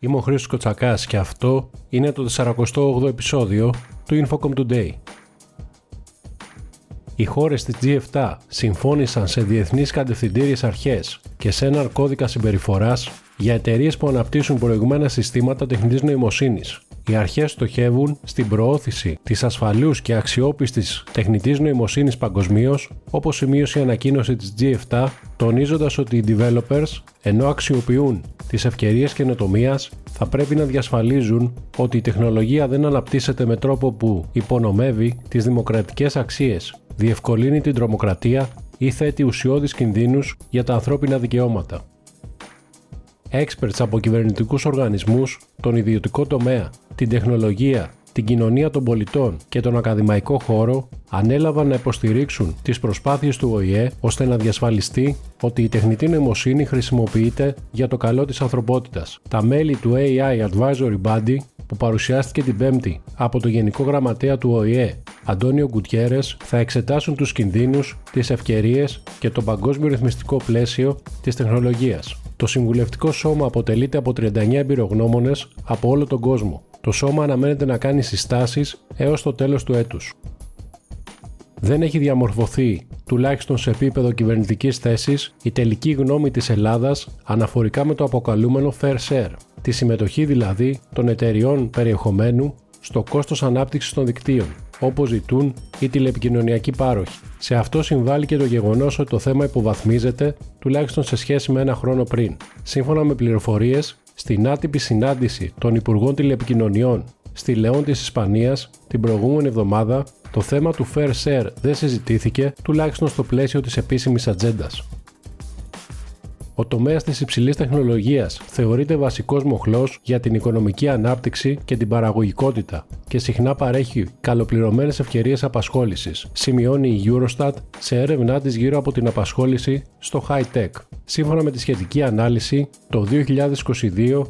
Είμαι ο Χρήστος Κοτσακάς και αυτό είναι το 48ο επεισόδιο του Infocom Today. Οι χώρες της G7 συμφώνησαν σε διεθνείς κατευθυντήριες αρχές και σε έναν κώδικα συμπεριφοράς για εταιρείες που αναπτύσσουν προηγμένα συστήματα τεχνητής νοημοσύνης. Οι αρχές στοχεύουν στην προώθηση της ασφαλούς και αξιόπιστης τεχνητής νοημοσύνης παγκοσμίως, όπως σημείωσε η ανακοίνωση της G7, τονίζοντας ότι οι developers, ενώ αξιοποιούν τις ευκαιρίες καινοτομίας, θα πρέπει να διασφαλίζουν ότι η τεχνολογία δεν αναπτύσσεται με τρόπο που υπονομεύει τις δημοκρατικές αξίες, διευκολύνει την τρομοκρατία ή θέτει ουσιώδεις κινδύνους για τα ανθρώπινα δικαιώματα. Experts από κυβερνητικούς οργανισμούς, τον ιδιωτικό τομέα, την τεχνολογία, την κοινωνία των πολιτών και τον ακαδημαϊκό χώρο ανέλαβαν να υποστηρίξουν τις προσπάθειες του ΟΗΕ ώστε να διασφαλιστεί ότι η τεχνητή νοημοσύνη χρησιμοποιείται για το καλό της ανθρωπότητας. Τα μέλη του AI Advisory Body που παρουσιάστηκε την Πέμπτη από το Γενικό Γραμματέα του ΟΗΕ, Αντώνιο Γκουτιέρες, θα εξετάσουν τους κινδύνους, τις ευκαιρίες και το παγκόσμιο ρυθμιστικό πλαίσιο της τεχνολογίας. Το συμβουλευτικό σώμα αποτελείται από 39 εμπειρογνώμονες από όλο τον κόσμο. Το σώμα αναμένεται να κάνει συστάσεις έως το τέλος του έτους. Δεν έχει διαμορφωθεί, τουλάχιστον σε επίπεδο κυβερνητικής θέσης, η τελική γνώμη της Ελλάδας αναφορικά με το αποκαλούμενο Fair Share, τη συμμετοχή δηλαδή των εταιριών περιεχομένου στο κόστος ανάπτυξης των δικτύων, όπως ζητούν οι τηλεπικοινωνιακοί πάροχοι. Σε αυτό συμβάλλει και το γεγονός ότι το θέμα υποβαθμίζεται τουλάχιστον σε σχέση με ένα χρόνο πριν. Σύμφωνα με πληροφορίες, στην άτυπη συνάντηση των Υπουργών Τηλεπικοινωνιών στη Λεόν της Ισπανίας την προηγούμενη εβδομάδα, το θέμα του Fair Share δεν συζητήθηκε τουλάχιστον στο πλαίσιο της επίσημης ατζέντας. Ο τομέας της υψηλής τεχνολογίας θεωρείται βασικός μοχλός για την οικονομική ανάπτυξη και την παραγωγικότητα και συχνά παρέχει καλοπληρωμένες ευκαιρίες απασχόλησης, σημειώνει η Eurostat σε έρευνά της γύρω από την απασχόληση στο high tech. Σύμφωνα με τη σχετική ανάλυση, το 2022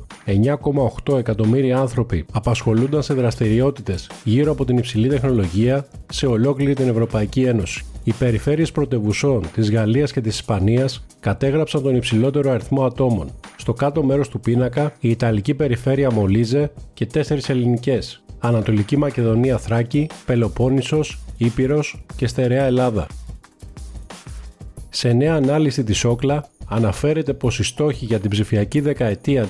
9,8 εκατομμύρια άνθρωποι απασχολούνταν σε δραστηριότητες γύρω από την υψηλή τεχνολογία σε ολόκληρη την Ευρωπαϊκή Ένωση. Οι περιφέρειες πρωτευουσών της Γαλλίας και της Ισπανίας κατέγραψαν τον υψηλότερο αριθμό ατόμων. Στο κάτω μέρος του πίνακα, η Ιταλική περιφέρεια Μολίζε και τέσσερις ελληνικές, Ανατολική Μακεδονία Θράκη, Πελοπόννησος, Ήπειρος και Στερεά Ελλάδα. Σε νέα ανάλυση της Όκλα αναφέρεται πως οι στόχοι για την ψηφιακή δεκαετία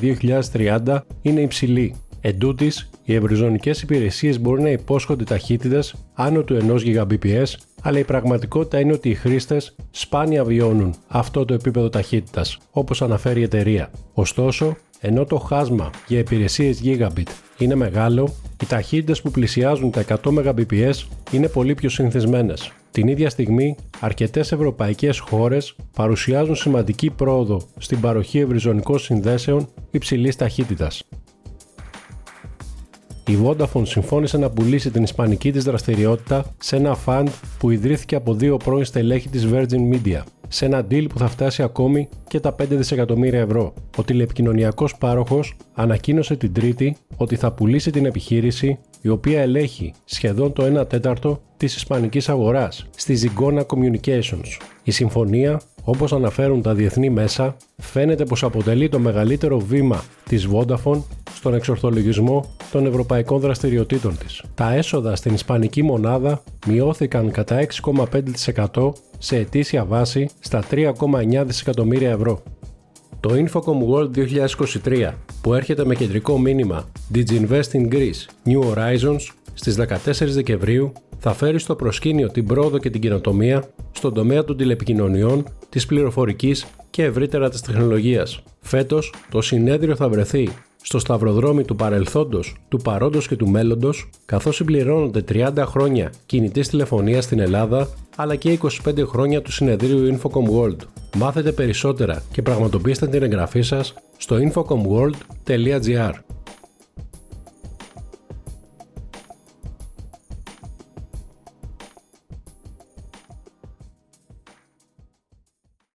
2030 είναι υψηλοί. Εν τούτης, οι ευρυζωνικές υπηρεσίες μπορούν να υπόσχονται ταχύτητες άνω του 1 Gbps αλλά η πραγματικότητα είναι ότι οι χρήστες σπάνια βιώνουν αυτό το επίπεδο ταχύτητας, όπως αναφέρει η εταιρεία. Ωστόσο, ενώ το χάσμα για υπηρεσίες Gigabit είναι μεγάλο, οι ταχύτητες που πλησιάζουν τα 100 Mbps είναι πολύ πιο συνηθισμένες. Την ίδια στιγμή, αρκετές ευρωπαϊκές χώρες παρουσιάζουν σημαντική πρόοδο στην παροχή ευρυζωνικών συνδέσεων υψηλής ταχύτητας. Η Vodafone συμφώνησε να πουλήσει την ισπανική της δραστηριότητα σε ένα fund που ιδρύθηκε από δύο πρώην στελέχη της Virgin Media, σε ένα deal που θα φτάσει ακόμη και τα 5 δισεκατομμύρια ευρώ. Ο τηλεπικοινωνιακός πάροχος ανακοίνωσε την Τρίτη ότι θα πουλήσει την επιχείρηση η οποία ελέγχει σχεδόν το 1 τέταρτο της ισπανικής αγοράς στη Zigona Communications. Η συμφωνία όπως αναφέρουν τα διεθνή μέσα, φαίνεται πως αποτελεί το μεγαλύτερο βήμα της Vodafone στον εξορθολογισμό των ευρωπαϊκών δραστηριοτήτων της. Τα έσοδα στην ισπανική μονάδα μειώθηκαν κατά 6,5% σε ετήσια βάση στα 3,9 δισεκατομμύρια ευρώ. Το Infocom World 2023 που έρχεται με κεντρικό μήνυμα Diginvest in Greece New Horizons στις 14 Δεκεμβρίου θα φέρει στο προσκήνιο την πρόοδο και την κοινοτομία στον τομέα των τηλεπικοινωνιών, της πληροφορικής και ευρύτερα της τεχνολογίας. Φέτος, το συνέδριο θα βρεθεί στο σταυροδρόμι του παρελθόντος, του παρόντος και του μέλλοντος, καθώς συμπληρώνονται 30 χρόνια κινητής τηλεφωνίας στην Ελλάδα, αλλά και 25 χρόνια του συνεδρίου Infocom World. Μάθετε περισσότερα και πραγματοποιήστε την εγγραφή σας στο infocomworld.gr.